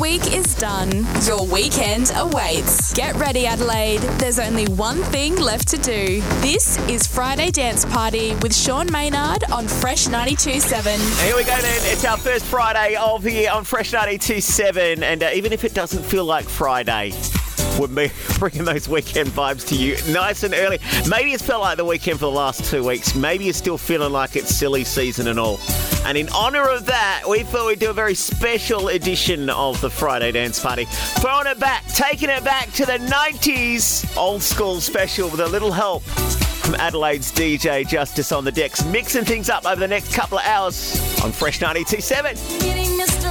week is done. Your weekend awaits. Get ready, Adelaide. There's only one thing left to do. This is Friday Dance Party with Sean Maynard on Fresh 92.7. Here we go, then. It's our first Friday of the year on Fresh 92.7. And uh, even if it doesn't feel like Friday, we're bringing those weekend vibes to you nice and early. Maybe it's felt like the weekend for the last two weeks. Maybe you're still feeling like it's silly season and all. And in honour of that, we thought we'd do a very special edition of the Friday Dance Party. Throwing it back, taking it back to the 90s old school special with a little help from Adelaide's DJ Justice on the decks, mixing things up over the next couple of hours on Fresh 927.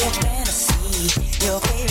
your fantasy, your favorite.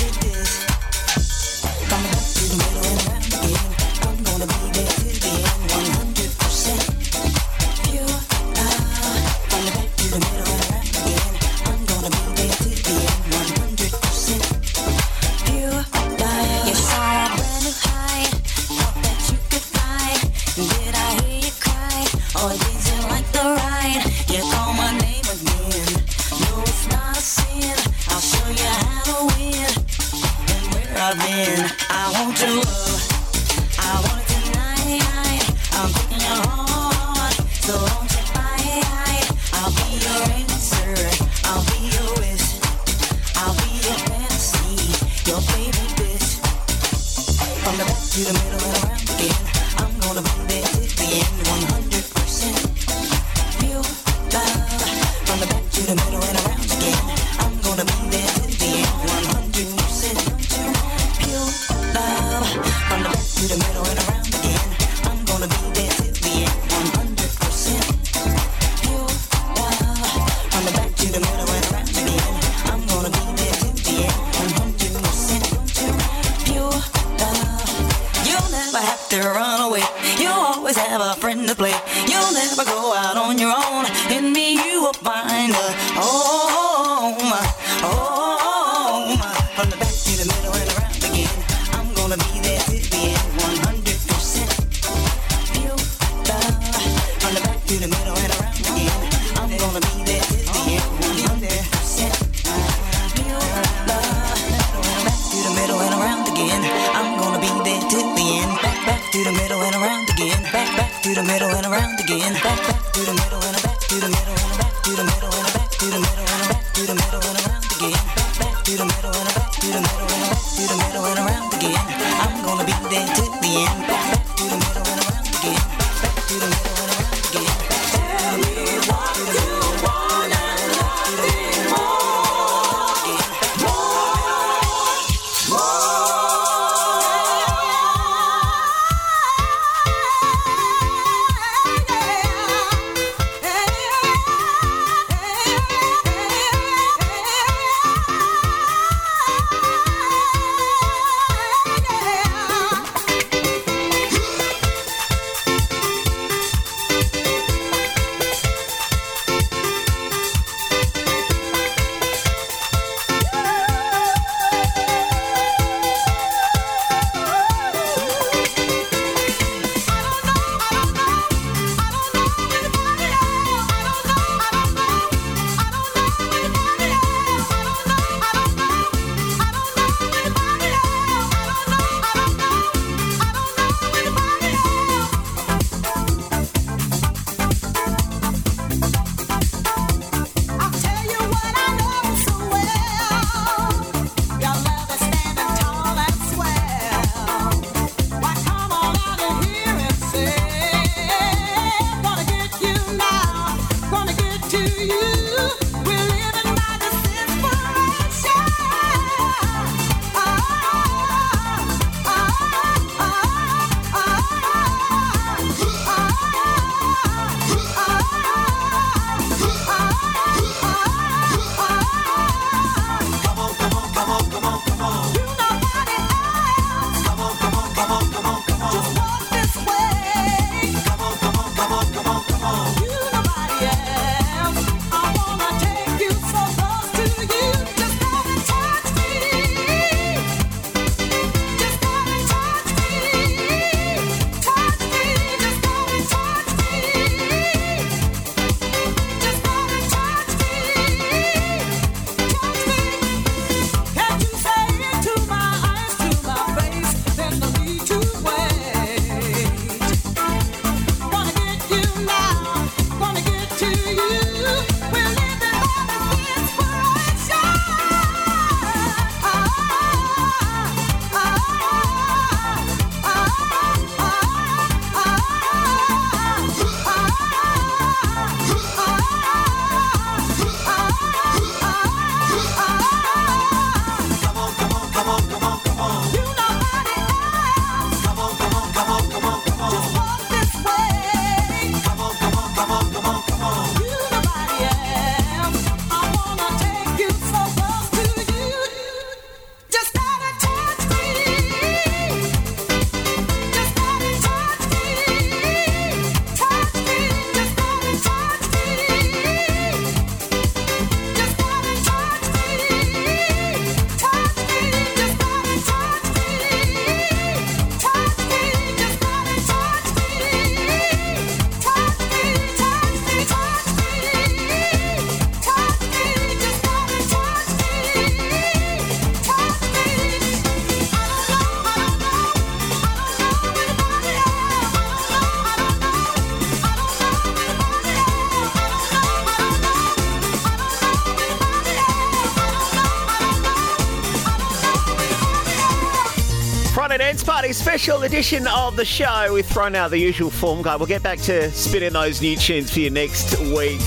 Party special edition of the show. We've thrown out the usual form guide. We'll get back to spinning those new tunes for you next week.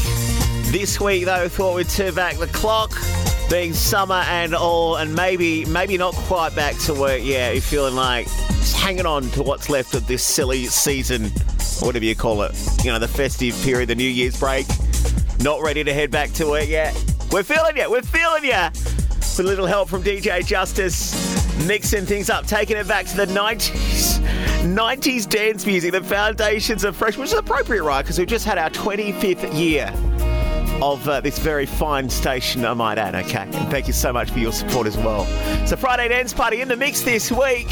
This week, though, thought we'd turn back the clock, being summer and all, and maybe maybe not quite back to work yet. You're feeling like just hanging on to what's left of this silly season, or whatever you call it. You know, the festive period, the New Year's break. Not ready to head back to work yet. We're feeling you. We're feeling you. With a little help from DJ Justice, mixing things up, taking it back to the 90s. 90s dance music, the foundations of Fresh, which is appropriate, right? Because we've just had our 25th year of uh, this very fine station, I might add, okay? And thank you so much for your support as well. So, Friday Dance Party in the mix this week.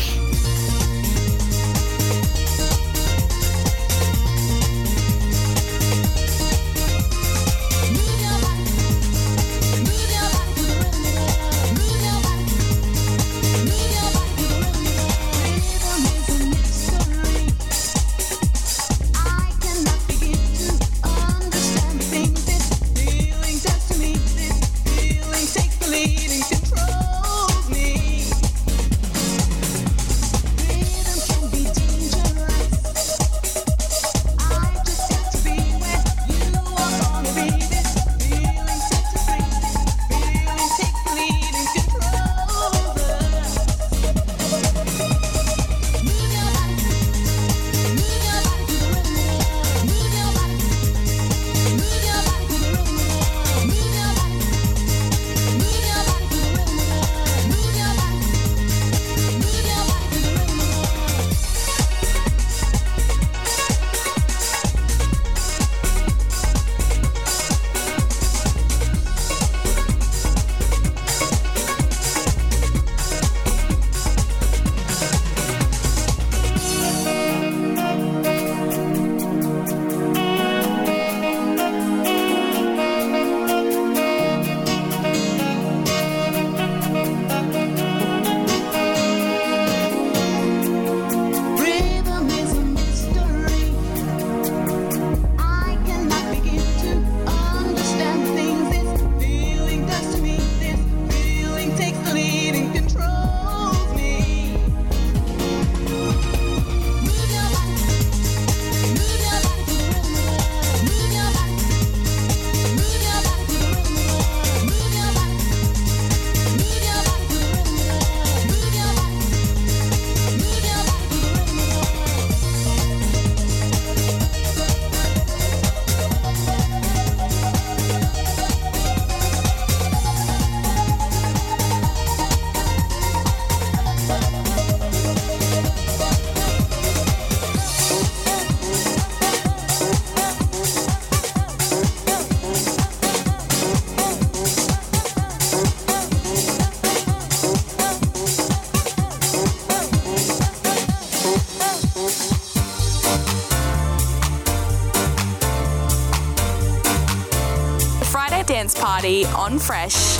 On Fresh.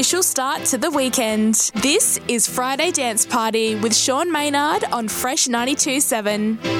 Official start to the weekend. This is Friday Dance Party with Sean Maynard on Fresh 92.7.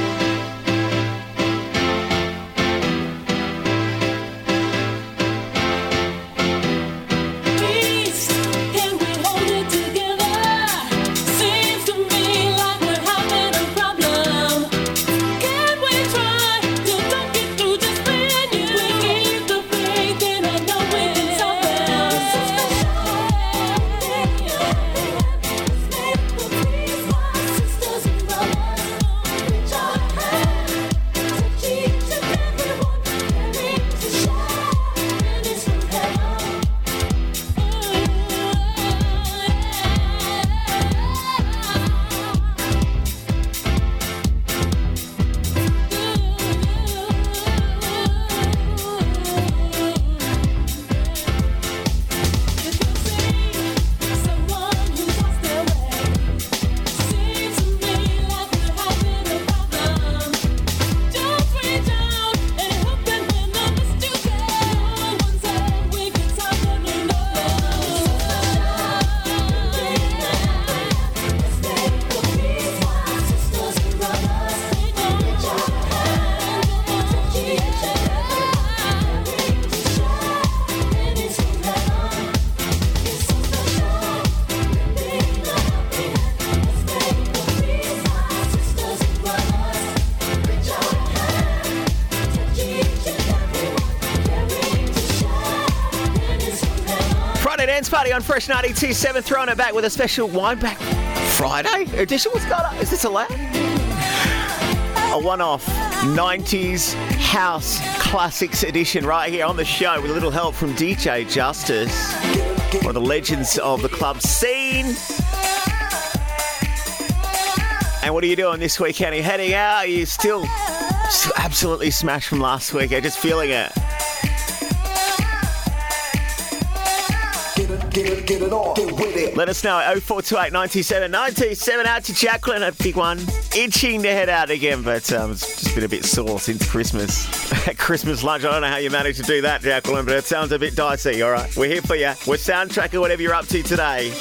On Fresh 92.7, throwing it back with a special Wine Back Friday edition. What's going on? Is this allowed? A one-off 90s house classics edition right here on the show with a little help from DJ Justice, one of the legends of the club scene. And what are you doing this weekend? Are you heading out? Are you still, absolutely smashed from last week? Are just feeling it? Let us know at 0428 97 97 out to Jacqueline, a big one. Itching to head out again, but um, it's just been a bit sore since Christmas. Christmas lunch, I don't know how you managed to do that, Jacqueline, but it sounds a bit dicey, all right? We're here for you. We're soundtracking whatever you're up to today.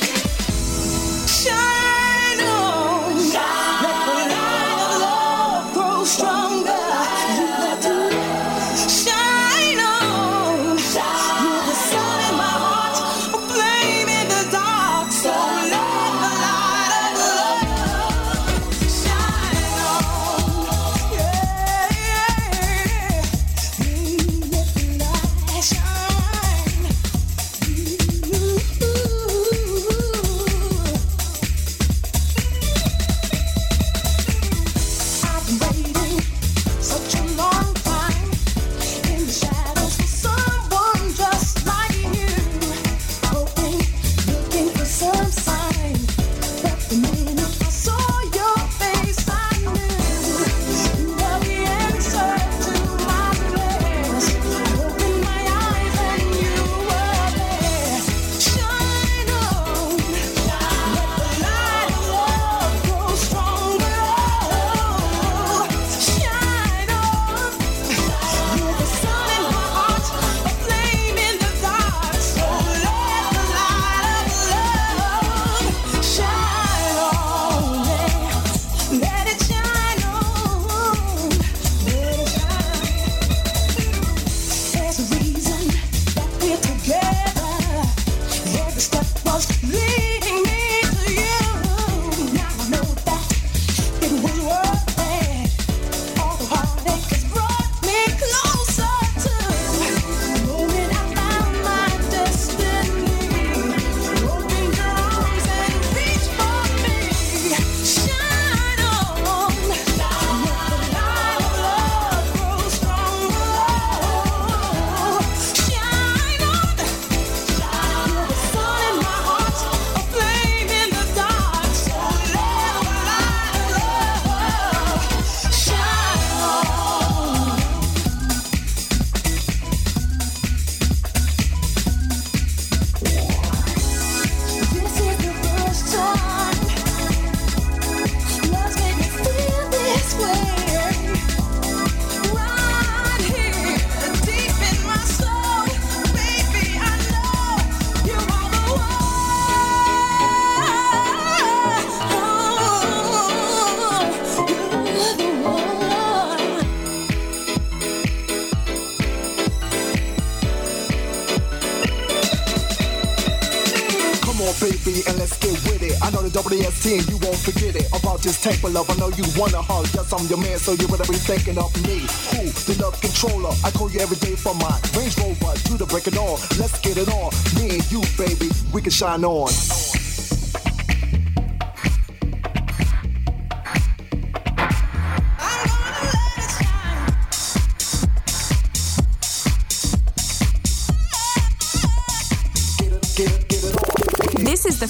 Forget it. About this type of love, I know you wanna hug. Yes, I'm your man, so you better be thinking of me. Who? The love controller. I call you every day for my Range Rover. Do the break it on. Let's get it on. Me and you, baby, we can shine on.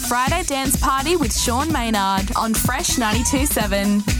Friday Dance Party with Sean Maynard on Fresh 92.7.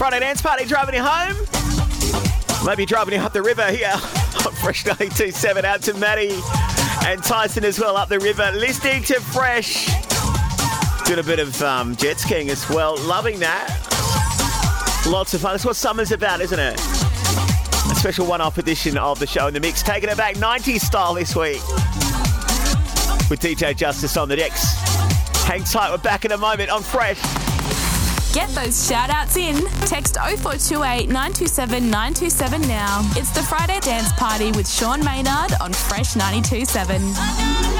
Friday dance party driving you home. Maybe driving you up the river here on Fresh 92.7 out to Maddie and Tyson as well up the river. Listening to Fresh. Doing a bit of um, jet skiing as well. Loving that. Lots of fun. That's what summer's about, isn't it? A special one-off edition of the show in the mix. Taking it back 90s style this week. With DJ Justice on the decks. Hang tight, we're back in a moment on Fresh. Get those shout outs in. Text 0428 927 927 now. It's the Friday Dance Party with Sean Maynard on Fresh 927.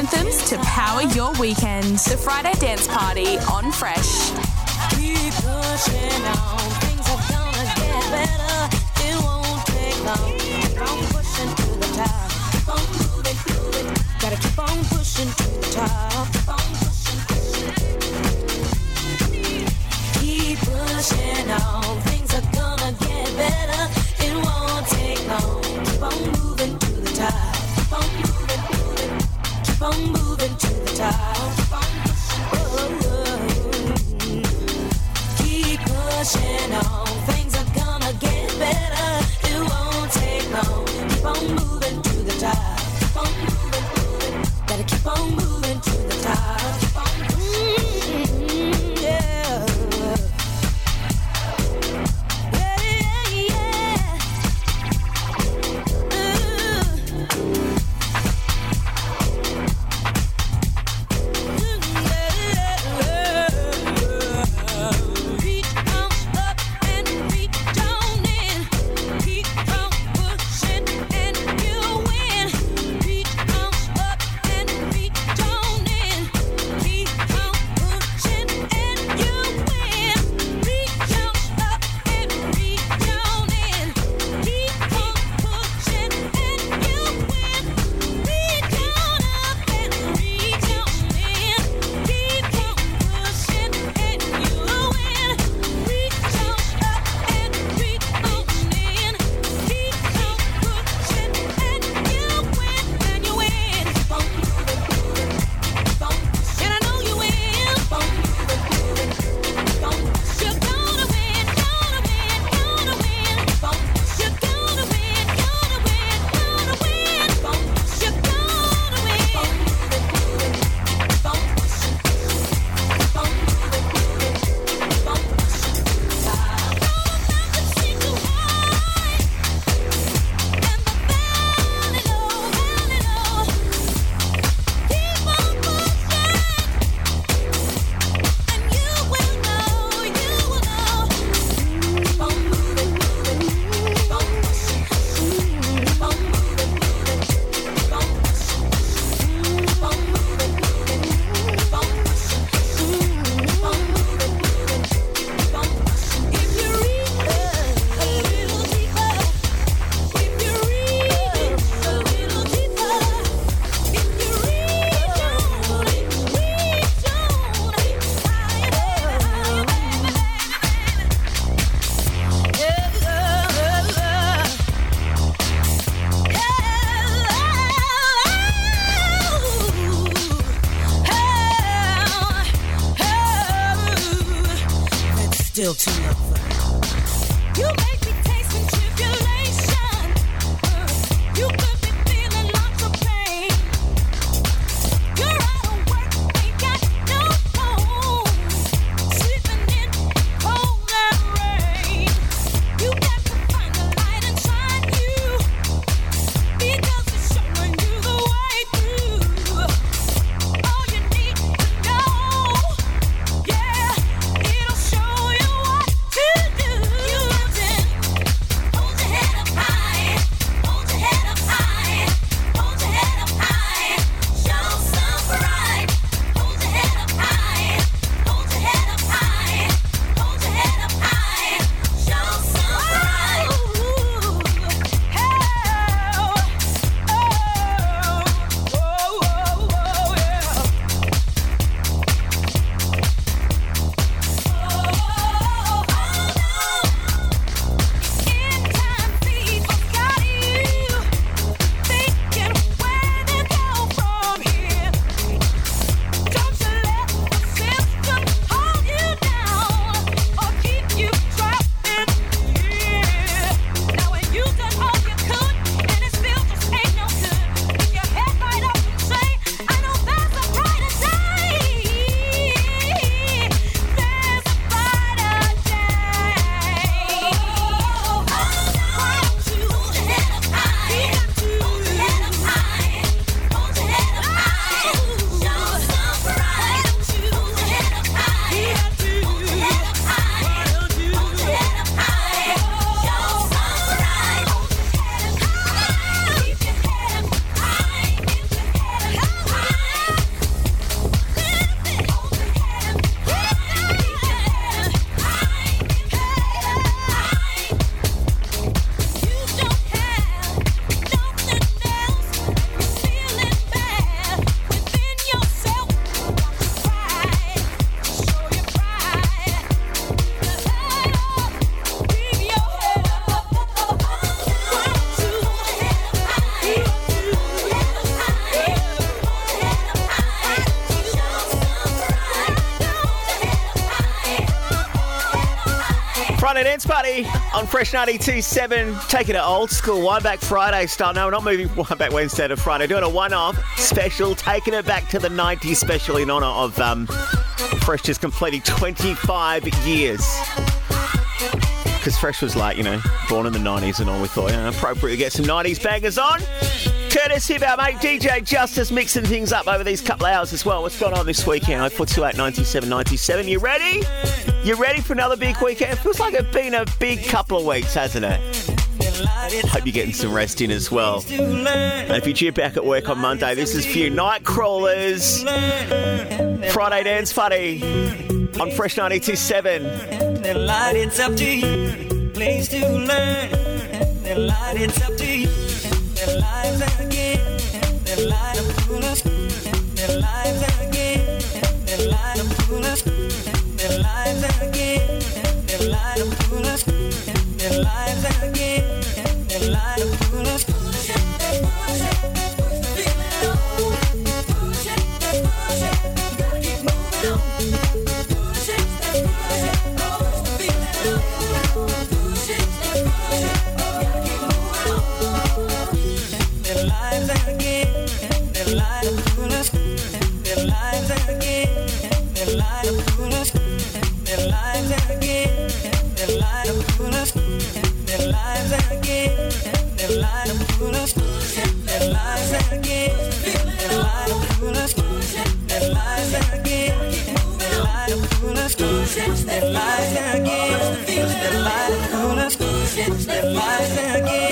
anthems to power your weekend. The Friday Dance Party on Fresh. Keep pushing on. Things are gonna get better. It won't take long. Pushing to the top. Keep on moving, moving. Gotta keep on pushing to the top. Keep on pushing, pushing. Keep pushing on. Dance Party on Fresh 92.7. Taking it old school, Wind Back Friday style. No, we're not moving Wind Back Wednesday to Friday. Doing a one-off special, taking it back to the 90s special in honour of um, Fresh just completing 25 years. Because Fresh was like, you know, born in the 90s and all. We thought, yeah, appropriate to get some 90s bangers on. Courtesy of our mate DJ Justice mixing things up over these couple of hours as well. What's going on this weekend? 0428 97 97. You ready? You ready for another big weekend? It feels like it's been a big couple of weeks, hasn't it? Hope you're getting some rest in as well. And if you're back at work on Monday, this is for you. Nightcrawlers. Friday Dance Funny on Fresh 92.7. The light, it's up to you. To learn. The light, it's up Their lives again.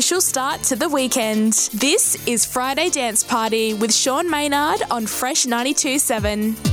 Official start to the weekend. This is Friday Dance Party with Sean Maynard on Fresh 92.7.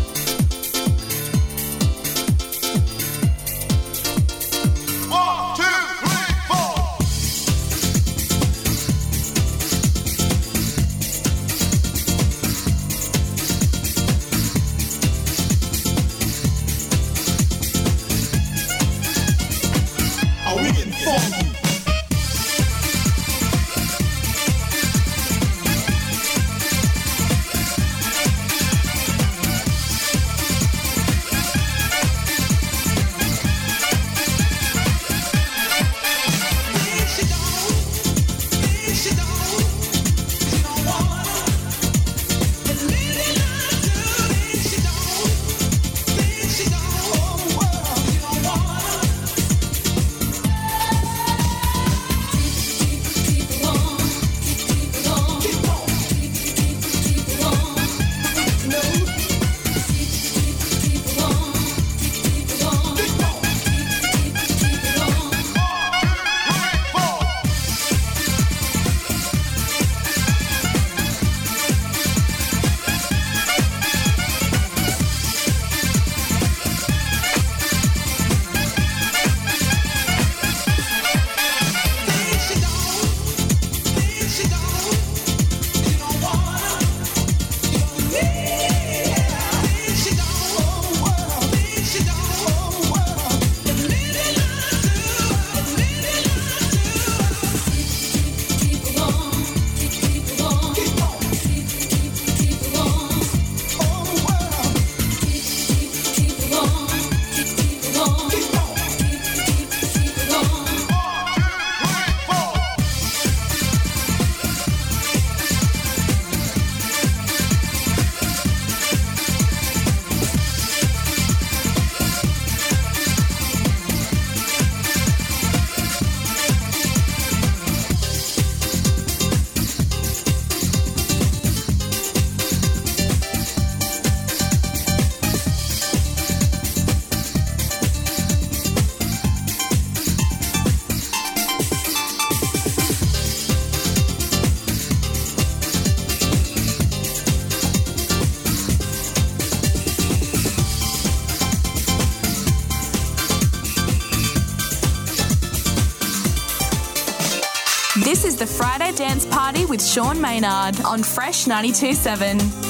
with Sean Maynard on Fresh 92.7.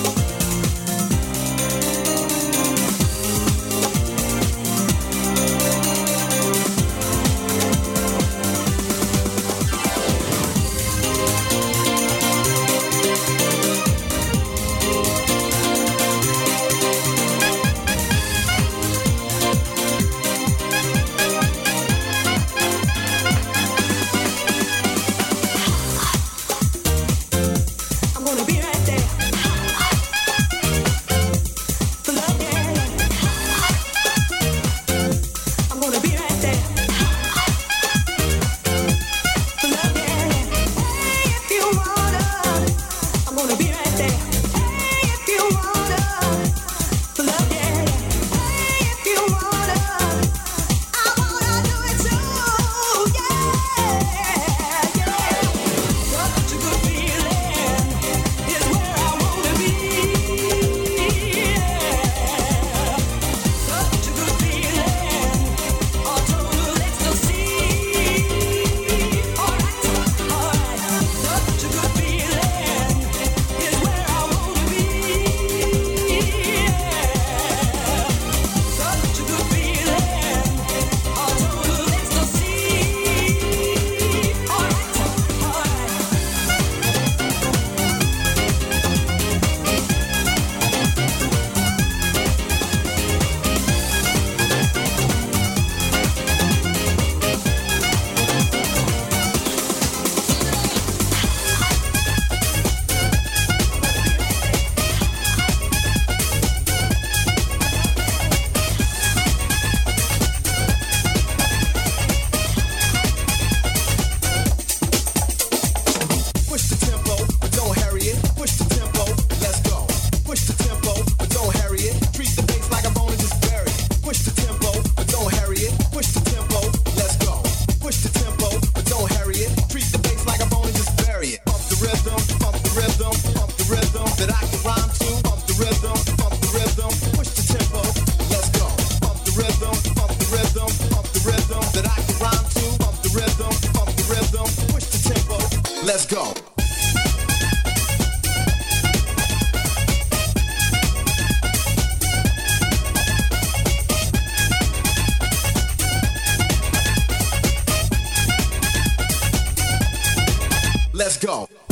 Go.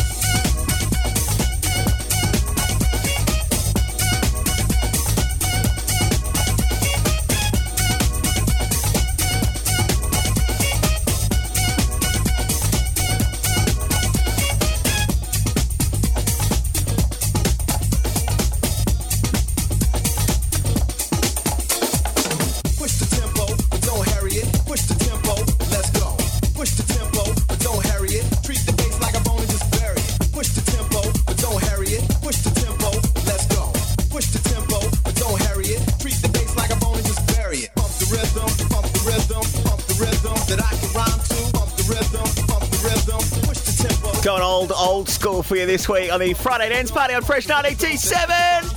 for you this week on the Friday Dance Party on Fresh ninety seven,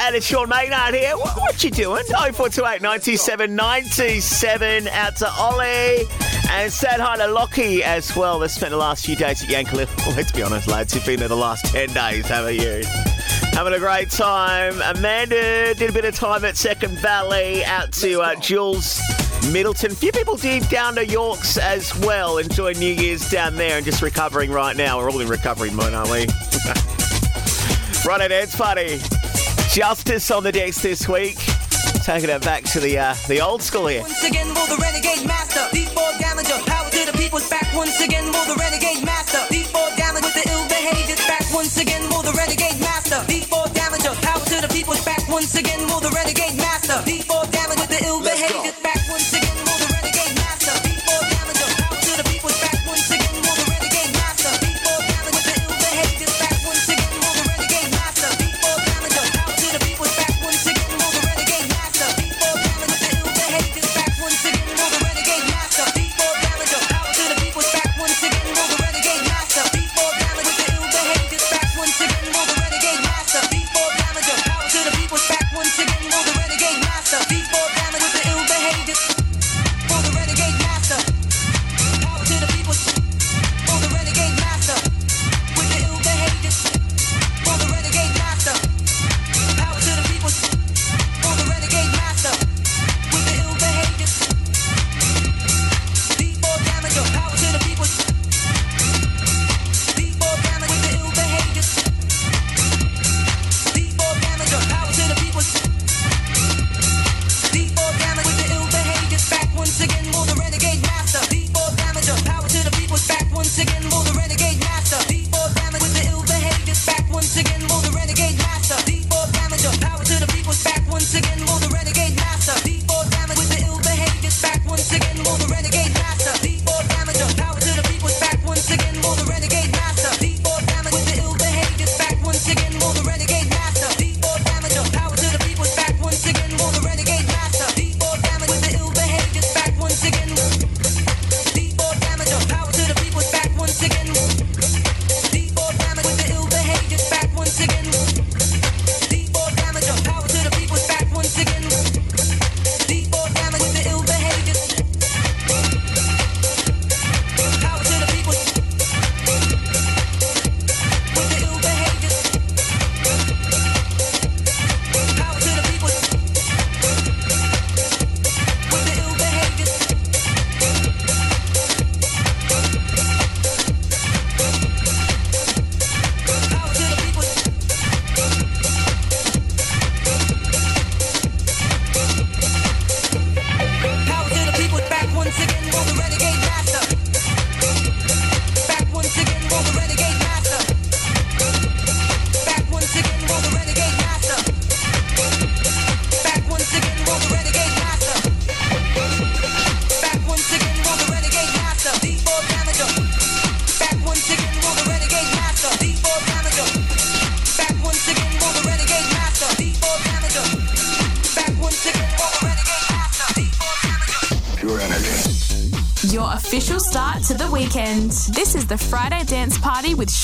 And it's Sean Maynard here. What, what you doing? 0428 97 97 out to Ollie. And said hi to Lockie as well. They spent the last few days at Yankliff. Well, let's be honest, lads, you've been there the last 10 days, haven't you? Having a great time. Amanda did a bit of time at Second Valley. Out to uh, Jules Middleton. A few people deep down to Yorkes as well, enjoy New Year's down there and just recovering right now. We're all in recovery mode, aren't we? right at Ed's party. Justice on the decks this week. Taking it back to the uh, the old school here. Once again, will the renegade master, deep ball damager, power to the people's back. Once again, will the renegade master, deep ball damager with the ill behaviors back. Once again, will the renegade master, deep ball damager, power to the people's back. Once again, will the renegade master, deep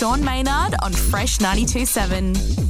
Sean Maynard on Fresh 927.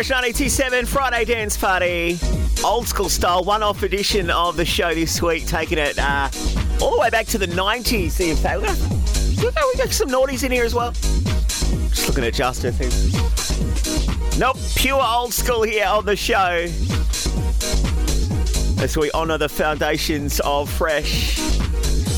Fresh 927 Friday Dance Party. Old school style, one off edition of the show this week, taking it uh, all the way back to the 90s. In fact, we got, we got, some naughties in here as well. Just looking at Justin. Things. Nope, pure old school here on the show. As we honour the foundations of Fresh.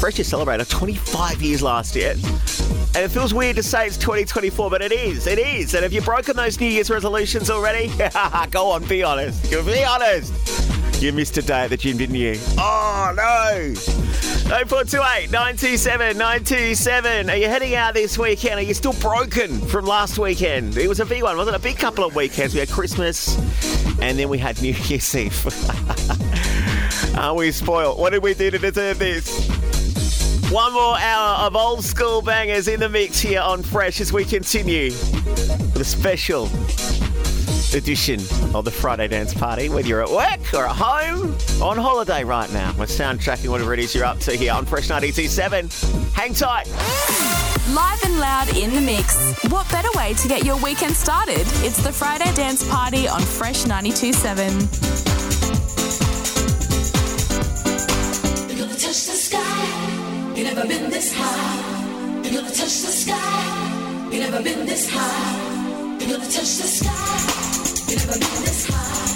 Fresh just celebrated 25 years last year. And it feels weird to say it's 2024, but it is. It is. And have you broken those New Year's resolutions already? Go on, be honest. Be honest. You missed a day at the gym, didn't you? Oh, no. 0428 927 927. Are you heading out this weekend? Are you still broken from last weekend? It was a big one, wasn't it? A big couple of weekends. We had Christmas and then we had New Year's Eve. Are we spoiled? What did we do to deserve this? One more hour of old school bangers in the mix here on Fresh as we continue the special edition of the Friday Dance Party. Whether you're at work or at home, or on holiday right now, we're soundtracking whatever it is you're up to here on Fresh 927. Hang tight. Live and loud in the mix. What better way to get your weekend started? It's the Friday Dance Party on Fresh 927. You're gonna touch the sky. Never been this high. You're gonna touch the sky. You never been this high. You're gonna touch the sky. You never been this high.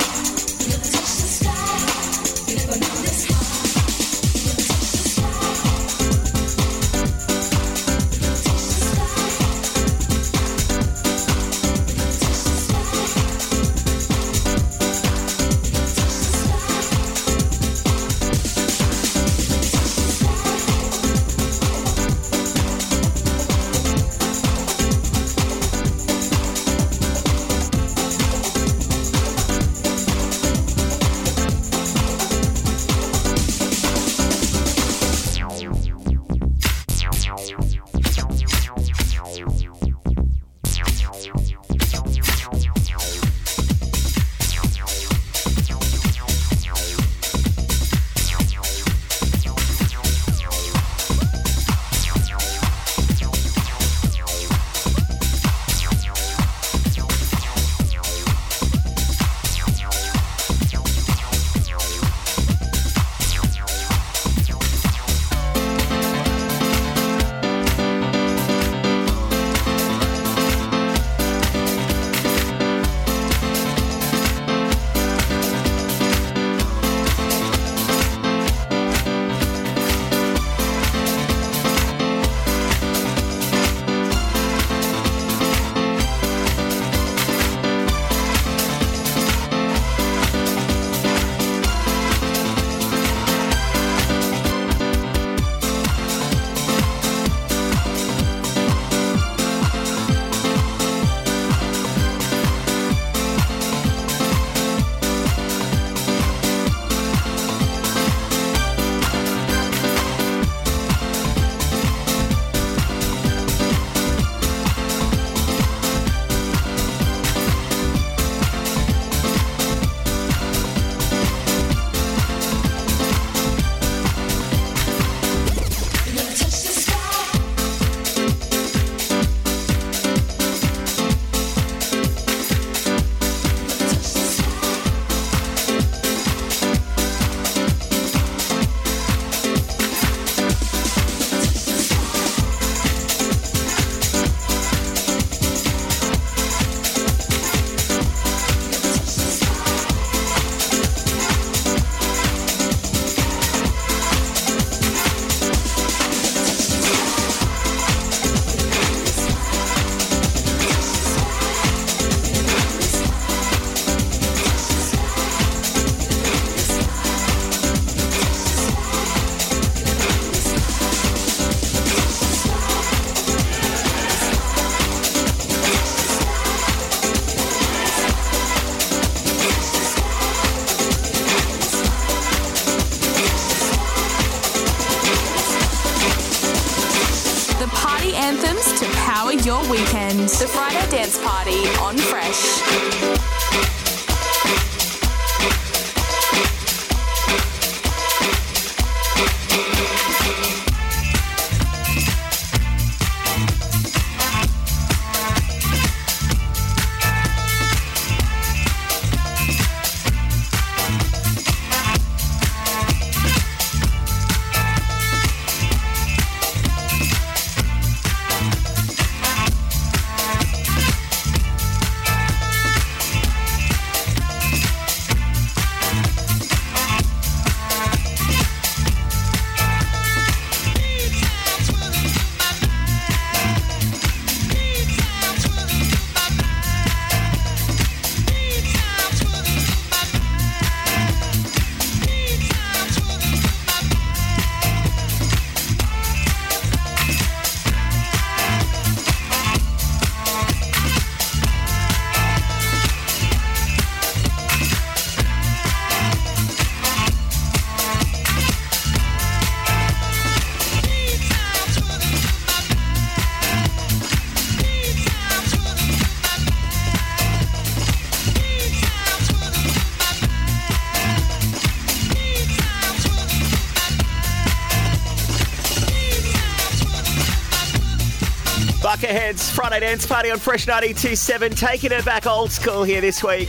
Bucketheads Friday Dance Party on Fresh 927, taking it back old school here this week.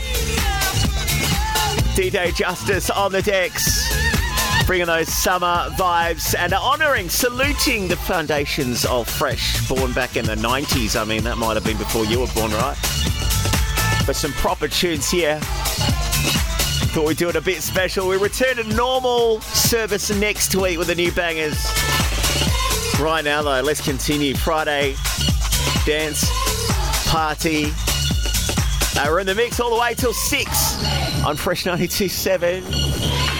DJ Justice on the decks, bringing those summer vibes and honouring, saluting the foundations of Fresh, born back in the 90s. I mean, that might have been before you were born, right? But some proper tunes here. Thought we'd do it a bit special. We return to normal service next week with the new bangers. Right now, though, let's continue. Friday dance party. Uh, we're in the mix all the way till 6 on Fresh 92.7.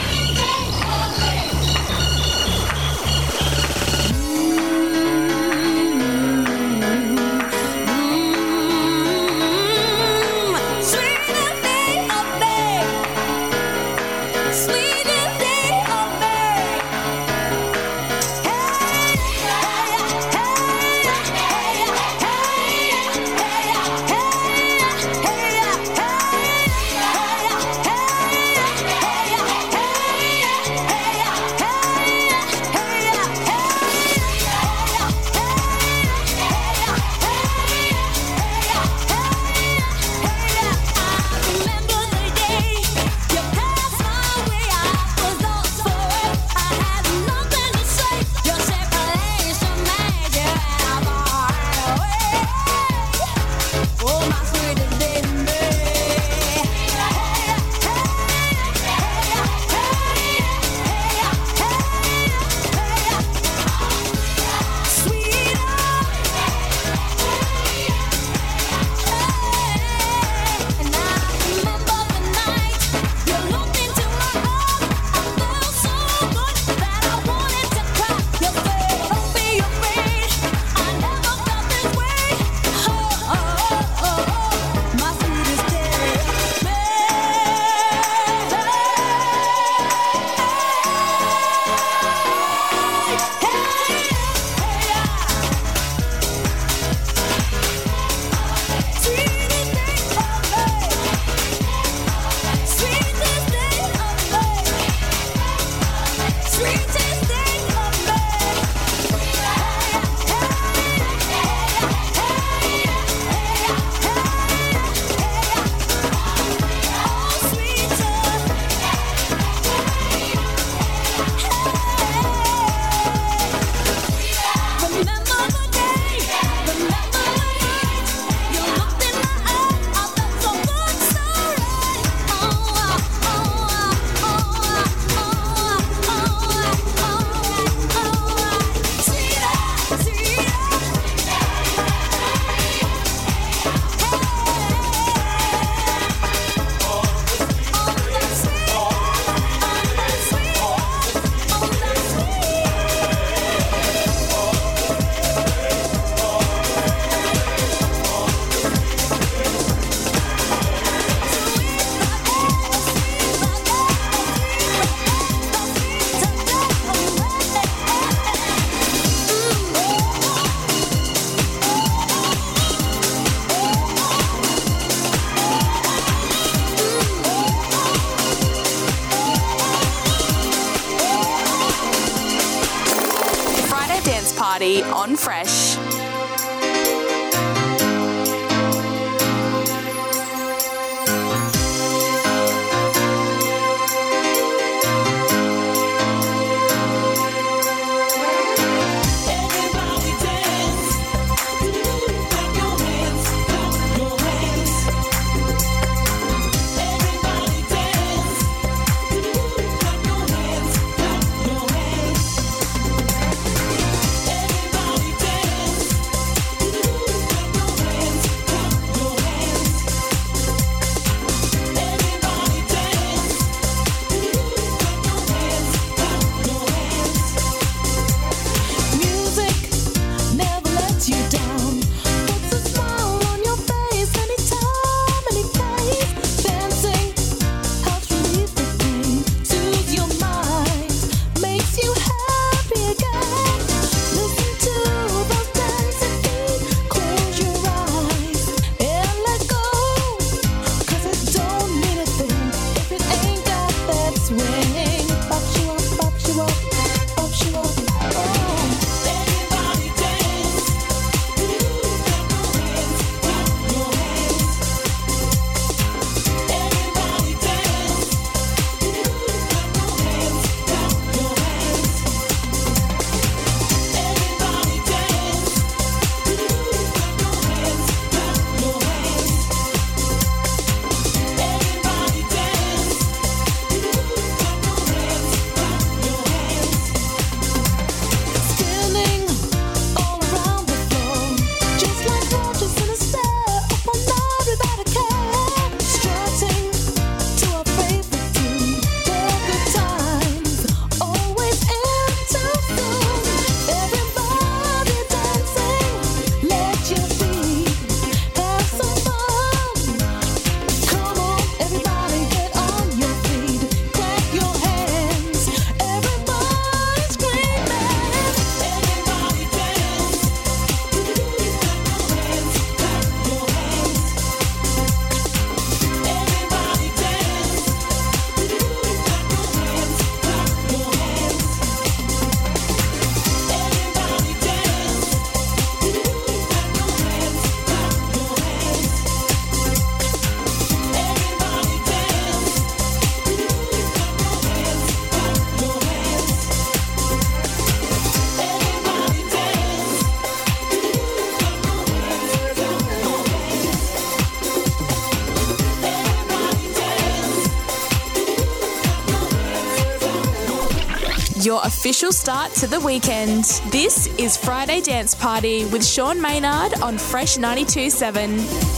official start to the weekend. This is Friday Dance Party with Sean Maynard on Fresh 92.7.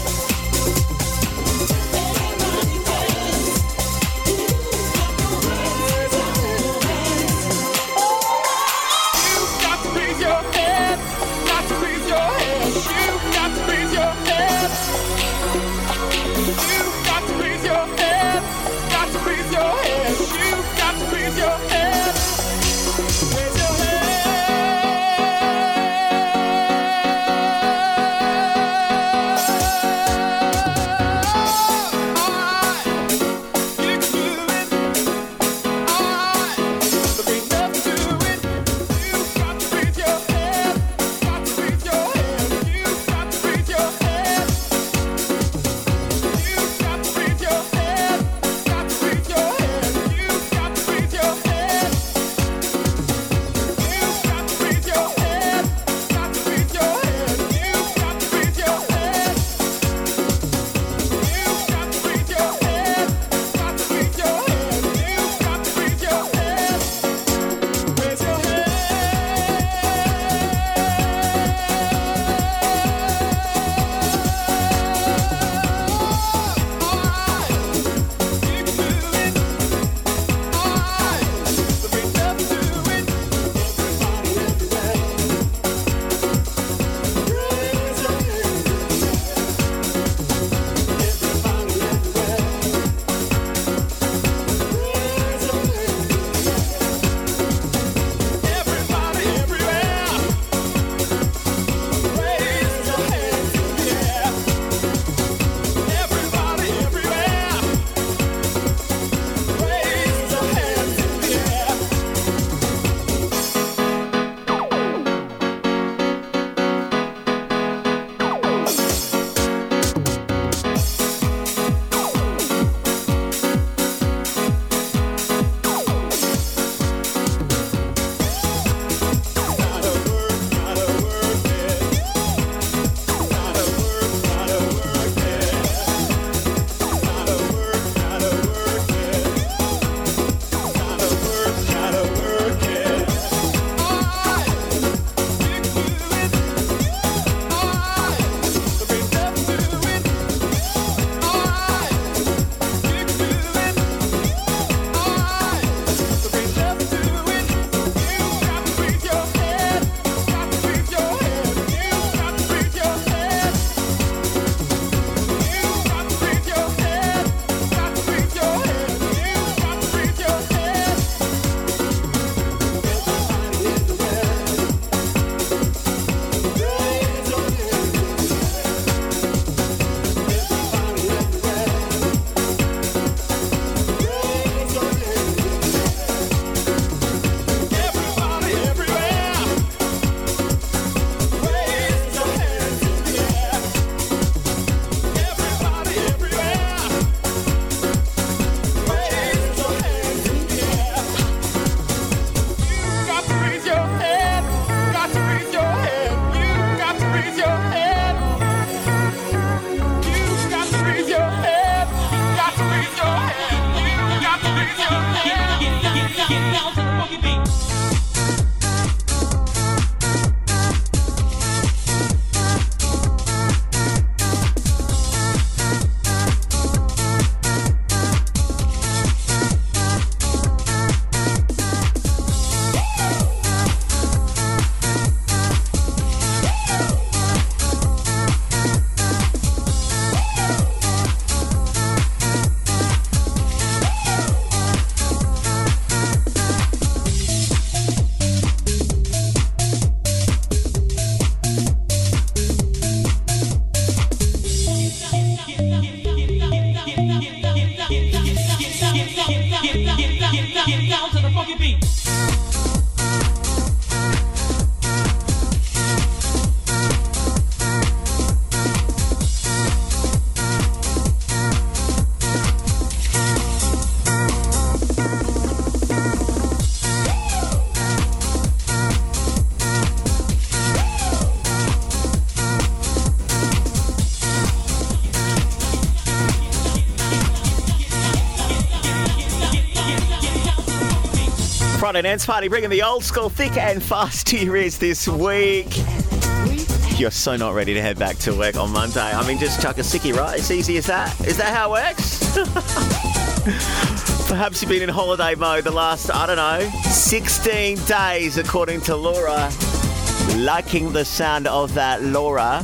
Friday Dance Party bringing the old school thick and fast to your ears this week. You're so not ready to head back to work on Monday. I mean, just chuck a sickie, right? It's easy as that. Is that how it works? Perhaps you've been in holiday mode the last, I don't know, 16 days, according to Laura. Liking the sound of that, Laura.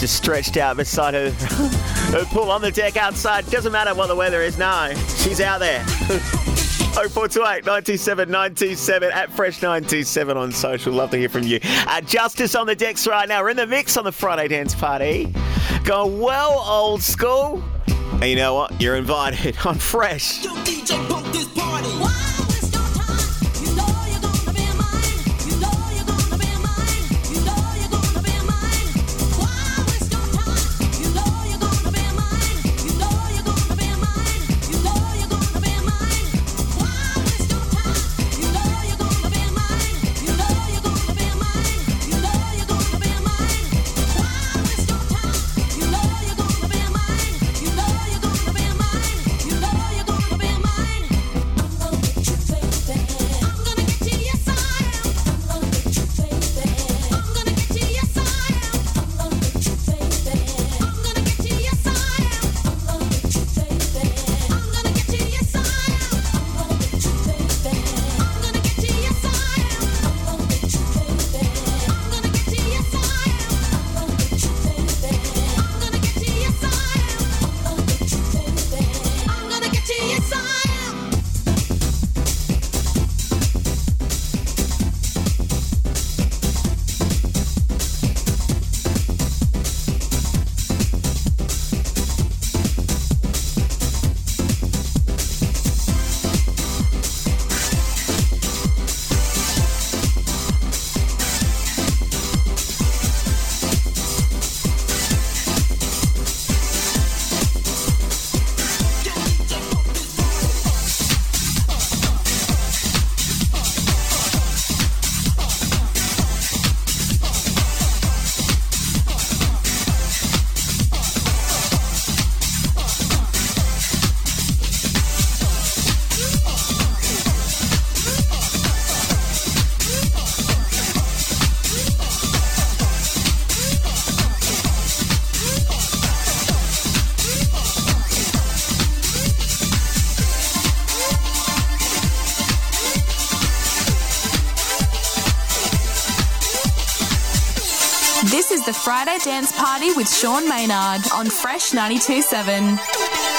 Just stretched out beside her, her pool on the deck outside. Doesn't matter what the weather is, no. She's out there. 0428 927 927 at Fresh927 on social. Love to hear from you. Uh, Justice on the decks right now. We're in the mix on the Friday dance party. Going well old school. And you know what? You're invited on Fresh. This is the Friday Dance Party with Sean Maynard on Fresh 92.7.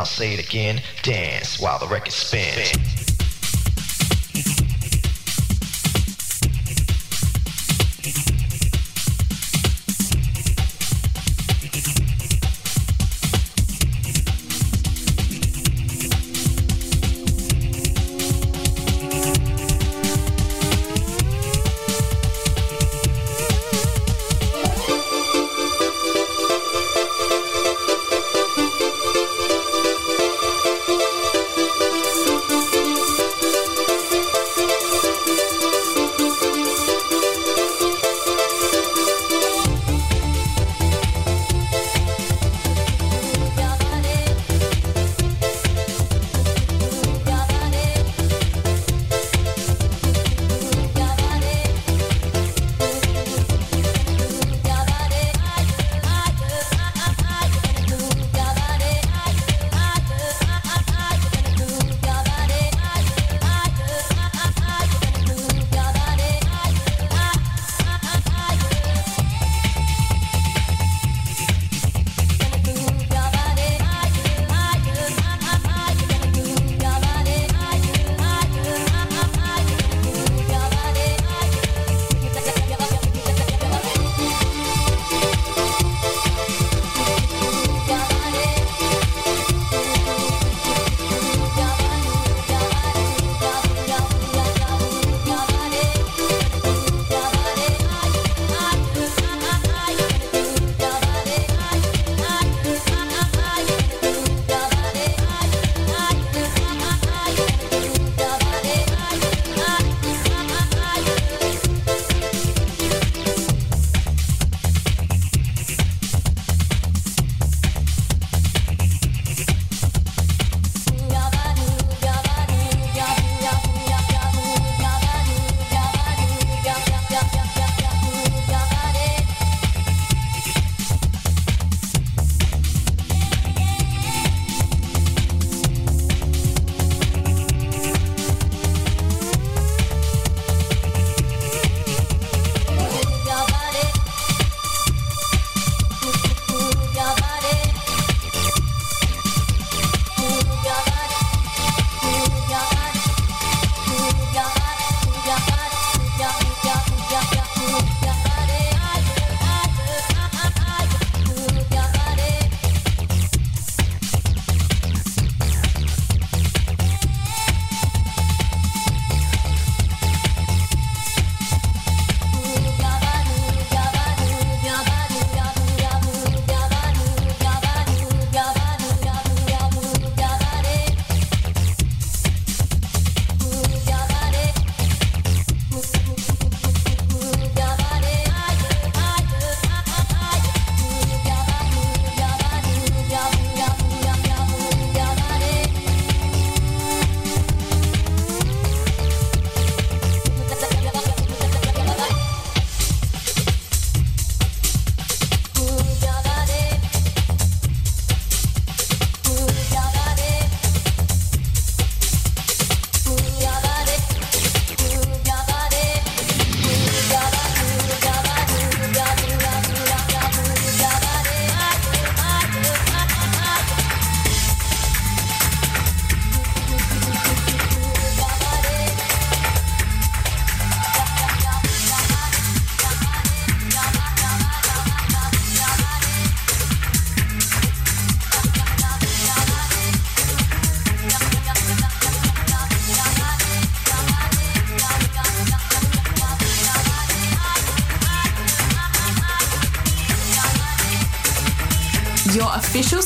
I'll say it again. Dance while the record spins.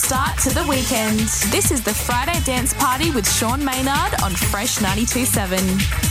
Start to the weekend. This is the Friday Dance Party with Sean Maynard on Fresh 92.7.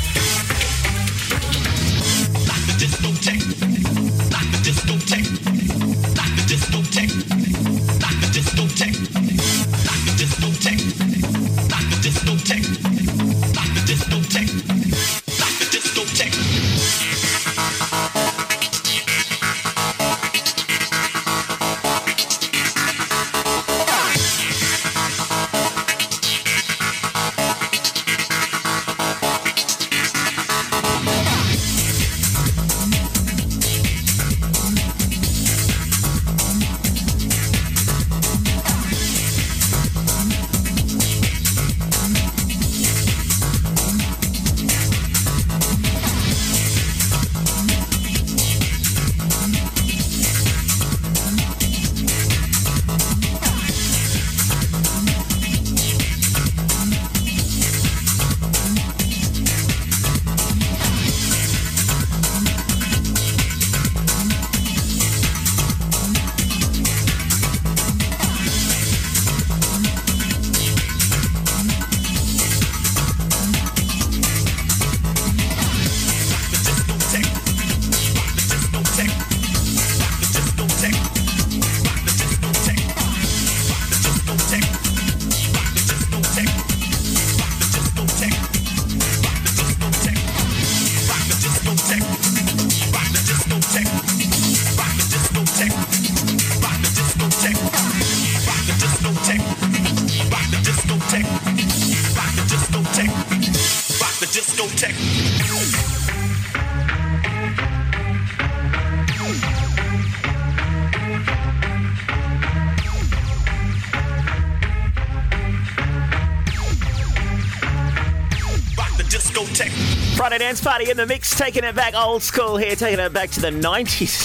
Dance Party in the mix, taking it back old school here, taking it back to the 90s.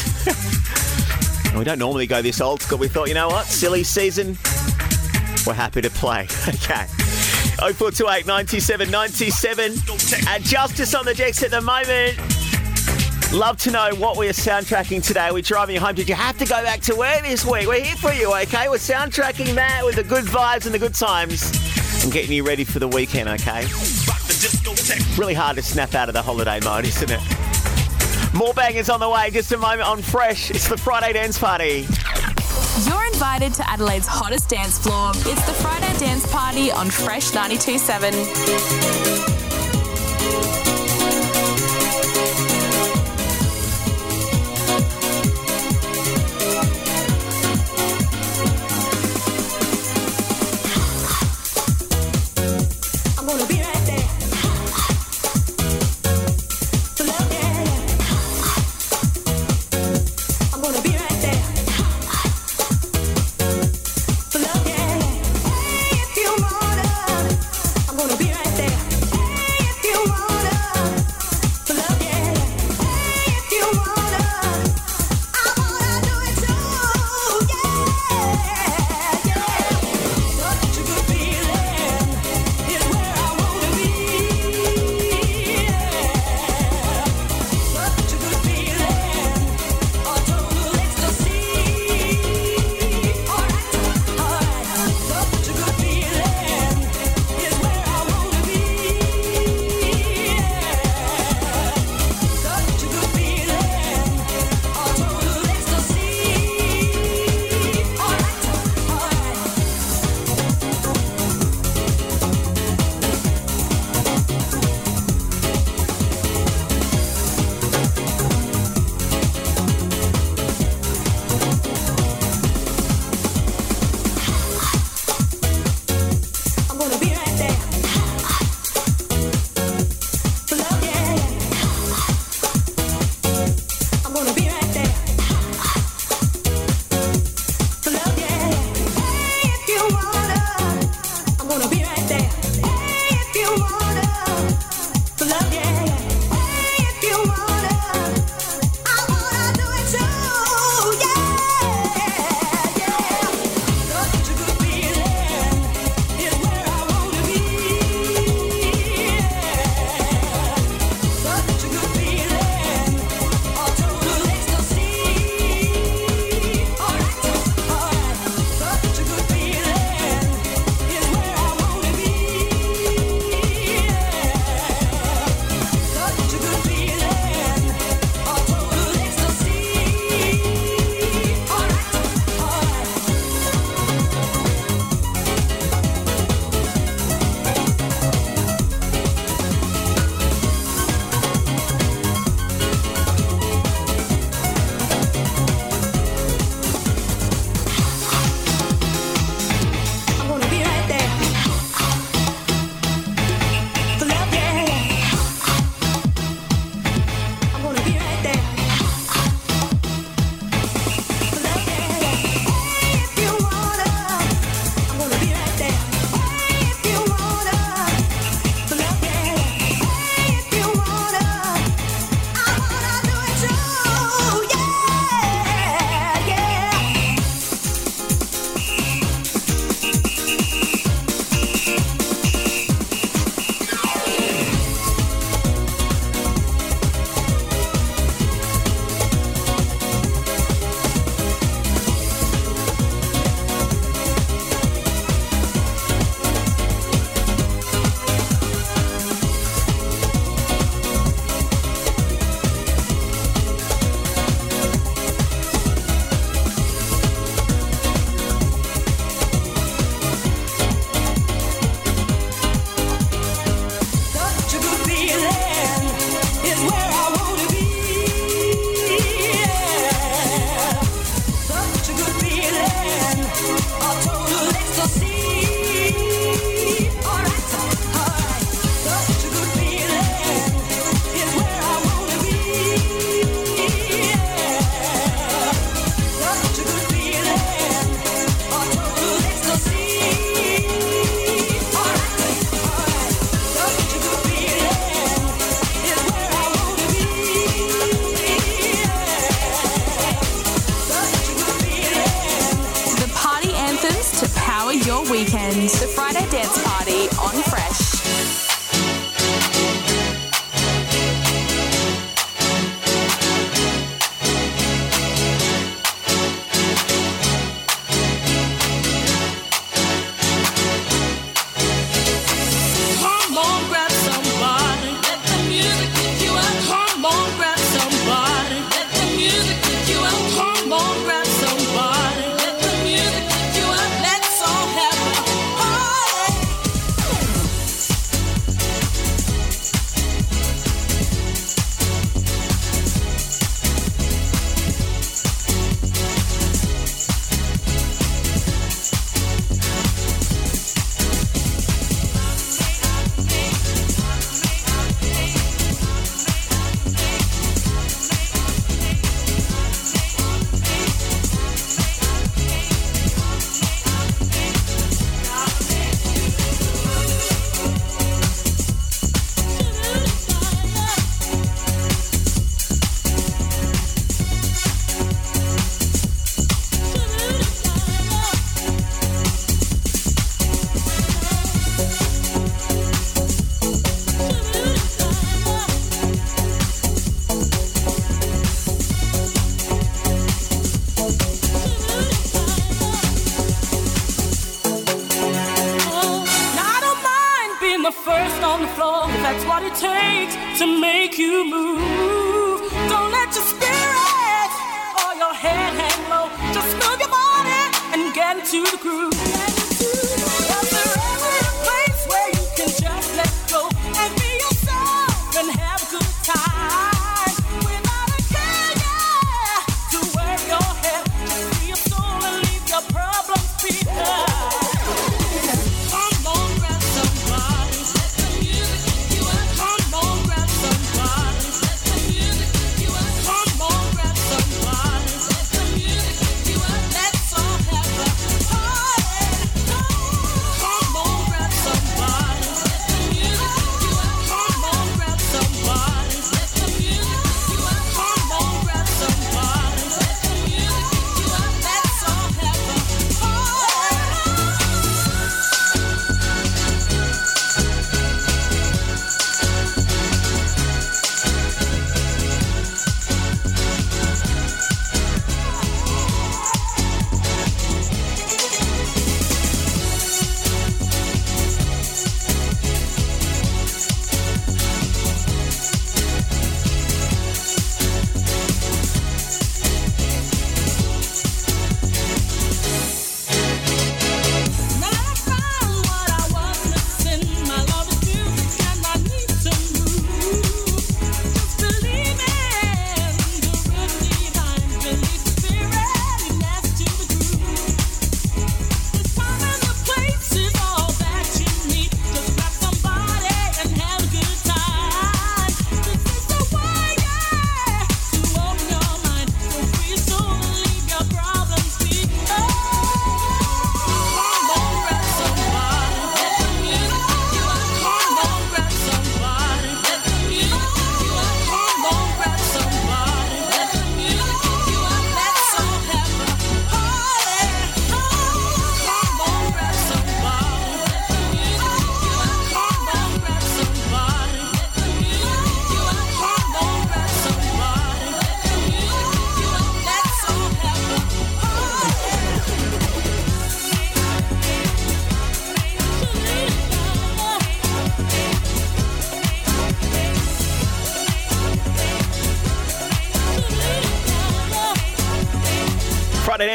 we don't normally go this old school. We thought, you know what? Silly season. We're happy to play. Okay. 0428 97 97. And Justice on the decks at the moment. Love to know what we are soundtracking today. We're driving you home. Did you have to go back to work this week? We're here for you, okay? We're soundtracking that with the good vibes and the good times and getting you ready for the weekend, okay? Really hard to snap out of the holiday mode, isn't it? More bangers on the way. Just a moment on Fresh. It's the Friday Dance Party. You're invited to Adelaide's hottest dance floor. It's the Friday Dance Party on Fresh 92.7.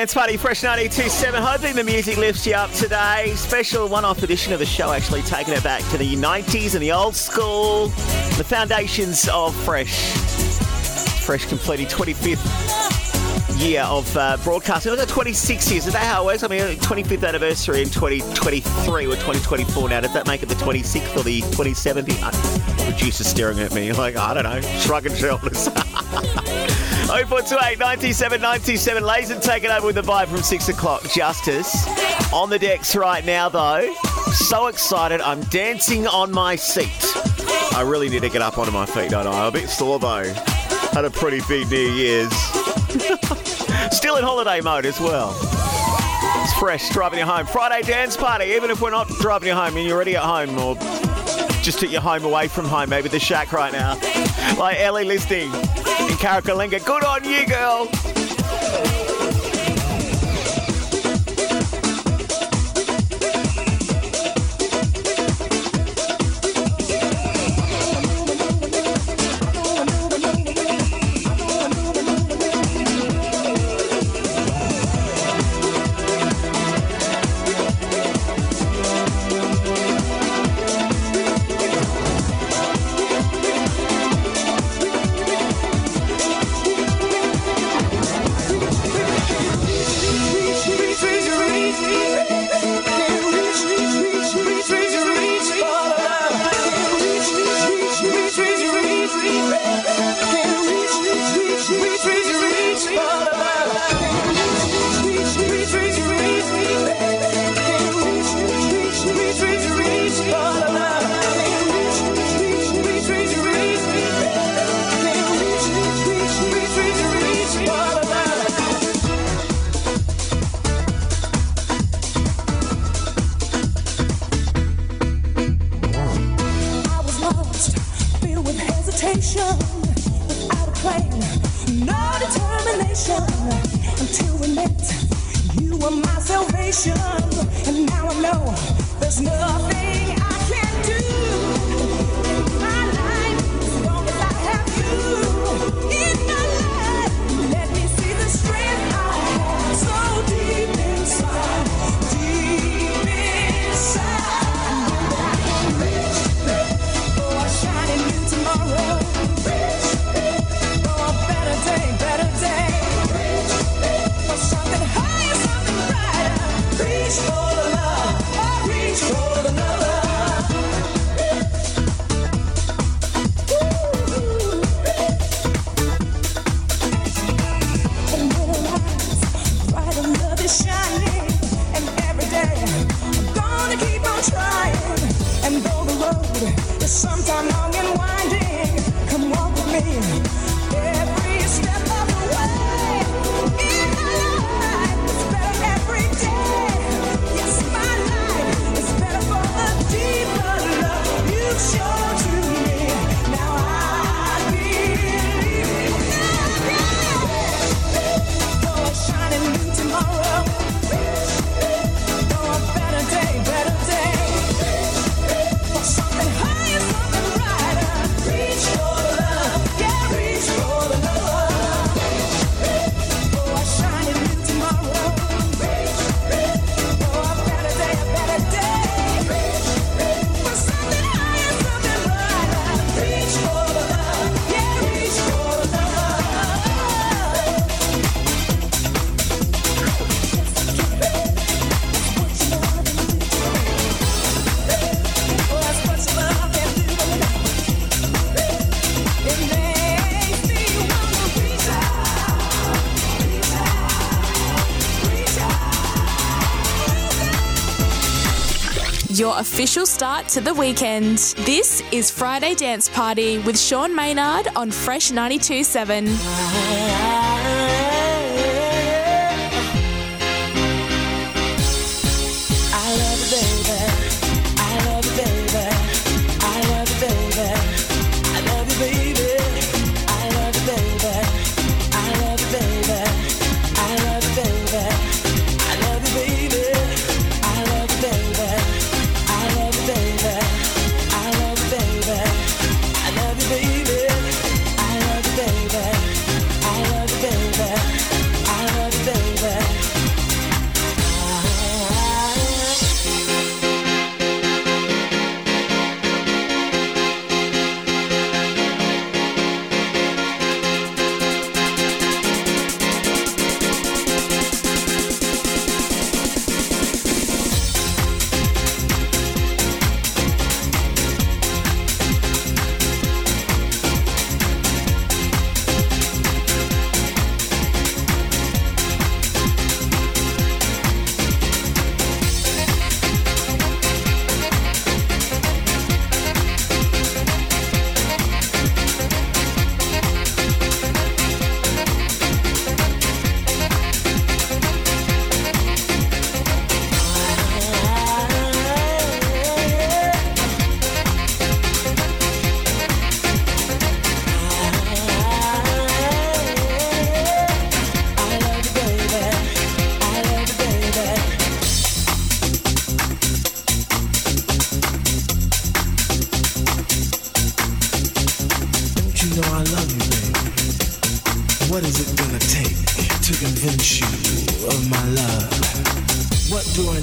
Dance Party, Fresh 927. Hoping the music lifts you up today. Special one off edition of the show, actually taking it back to the 90s and the old school. The foundations of Fresh. Fresh completing 25th year of uh, broadcasting. It was 26 years. Is that how it works? I mean, 25th anniversary in 2023 or 2024 now. Does that make it the 26th or the 27th? Uh, producer staring at me like, I don't know, shrugging shoulders. 0428 97 97 Lazen taking over with the vibe from 6 o'clock. Justice on the decks right now, though. So excited. I'm dancing on my seat. I really need to get up onto my feet, don't I? I'm a bit sore, though. Had a pretty big New Year's. Still in holiday mode as well. It's fresh, driving you home. Friday dance party, even if we're not driving you home and you're already at home or just at your home away from home, maybe the shack right now like Ellie Listing in Carrickalinga. Good on you, girl. official start to the weekend. This is Friday Dance Party with Sean Maynard on Fresh 92.7.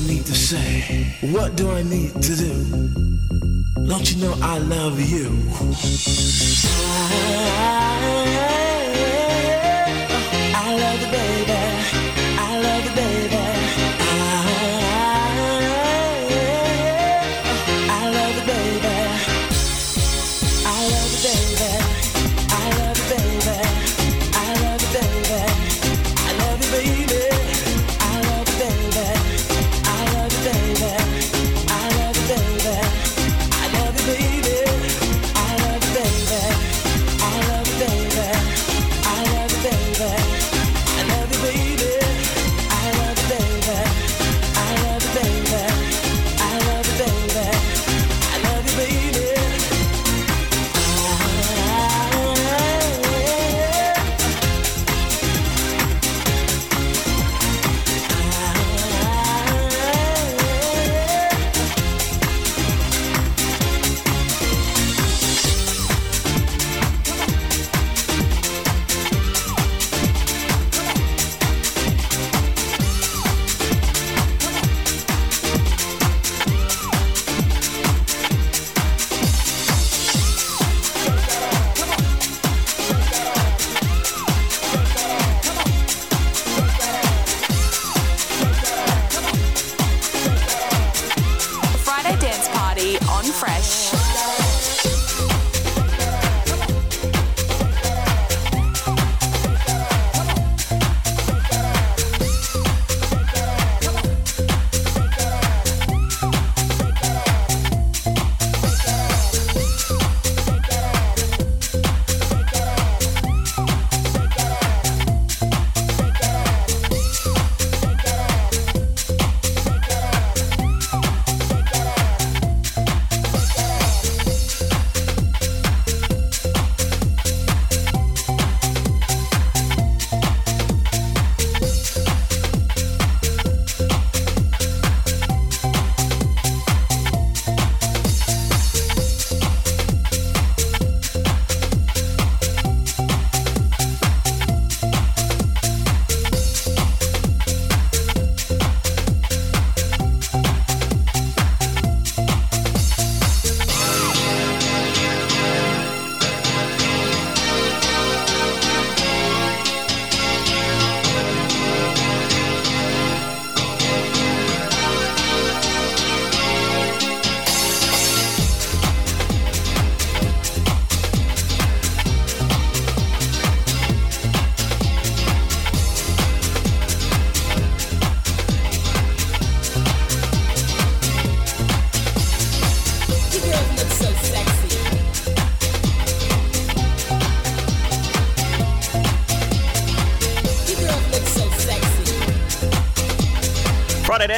need to say? What do I need to do? Don't you know I love you?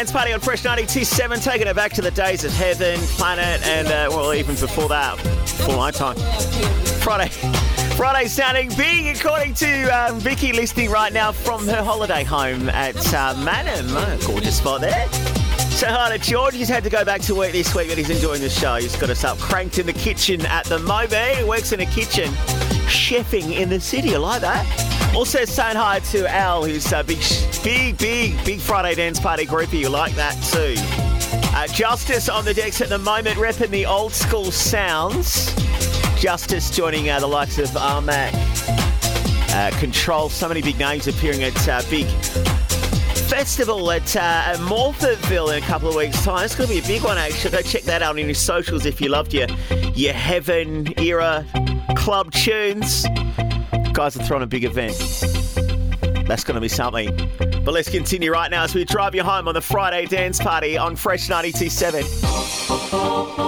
Dance Party on Fresh 927, taking it back to the days of Heaven, Planet, and, uh, well, even before that, before my time. Friday. Friday sounding big, according to um, Vicky, listening right now from her holiday home at uh, Mannum. Oh, gorgeous spot there. So hi to George. He's had to go back to work this week, but he's enjoying the show. He's got us up cranked in the kitchen at the moment. He works in a kitchen, chefing in the city. I like that. Also saying hi to Al, who's a big, big, big, big Friday dance party groupie. You like that too. Uh, Justice on the decks at the moment, repping the old school sounds. Justice joining uh, the likes of Armac, uh, Control. So many big names appearing at uh, big festival at, uh, at Morphettville in a couple of weeks' time. It's going to be a big one, actually. Go check that out on your socials if you loved your, your Heaven era club tunes. Guys are throwing a big event. That's going to be something. But let's continue right now as we drive you home on the Friday dance party on Fresh 927.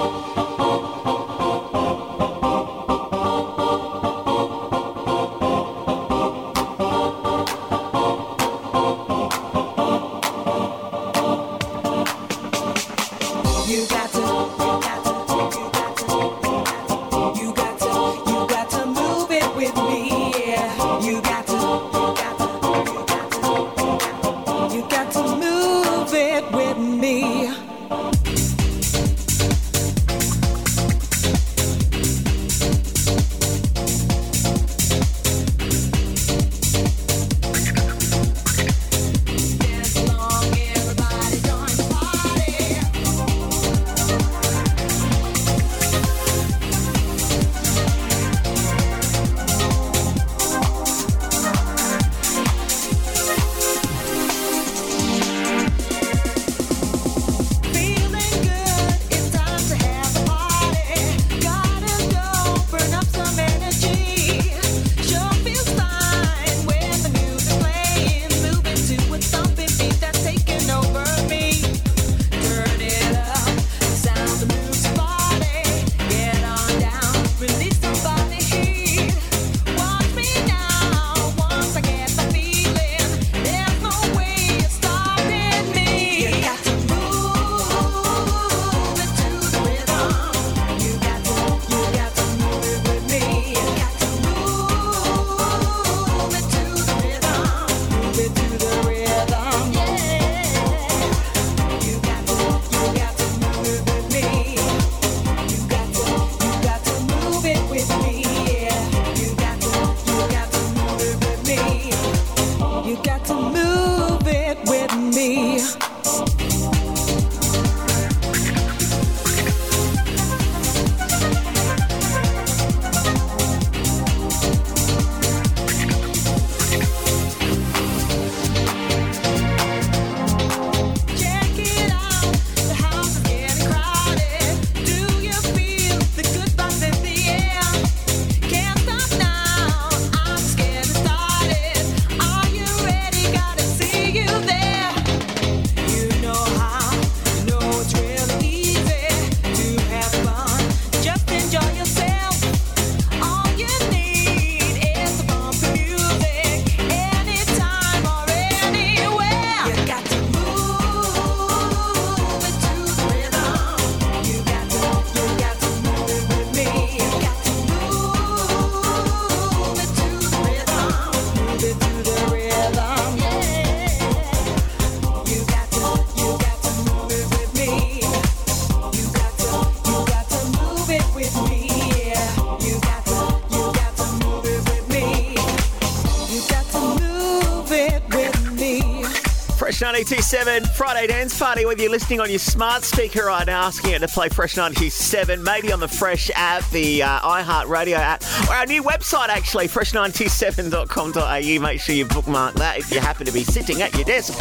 927 Friday Dance Party, whether you're listening on your smart speaker right now, asking it to play Fresh 927, maybe on the Fresh app, the uh, iHeartRadio app, or our new website actually, fresh927.com.au. Make sure you bookmark that if you happen to be sitting at your desk,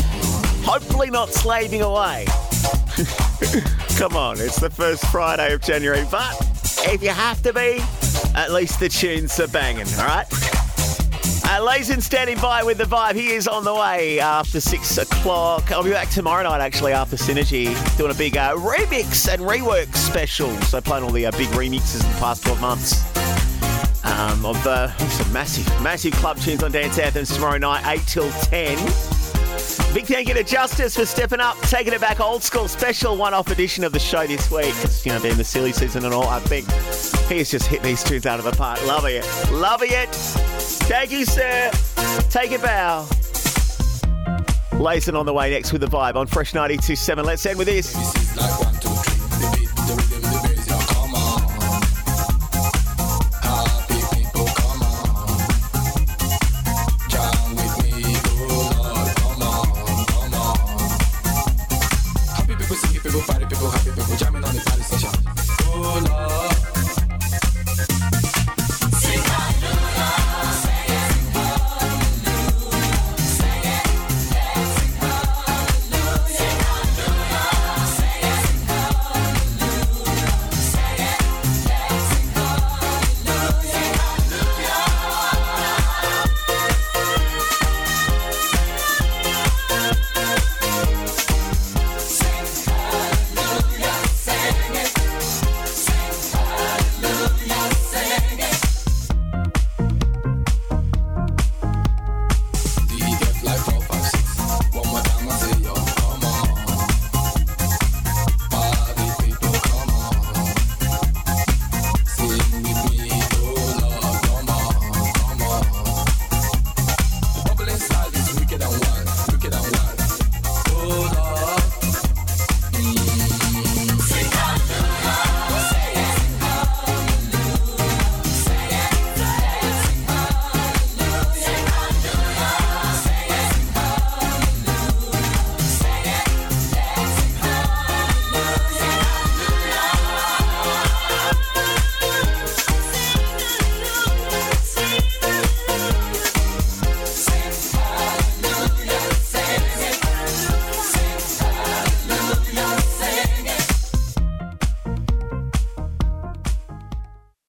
hopefully not slaving away. Come on, it's the first Friday of January, but if you have to be, at least the tunes are banging, all right? Uh, Lazen standing by with the vibe. He is on the way after six o'clock. I'll be back tomorrow night, actually, after Synergy, doing a big uh, remix and rework special. So playing all the uh, big remixes in the past 12 months um, of the some massive, massive club tunes on Dance Anthems tomorrow night, 8 till 10. Big thank you to Justice for stepping up, taking it back old school special one-off edition of the show this week. It's, you know, being the silly season and all, I think he has just hit these tunes out of the park. Loving it. Loving it. Thank you, sir. Take a bow. Lazen on the way next with the vibe on Fresh 92.7. Let's end with this.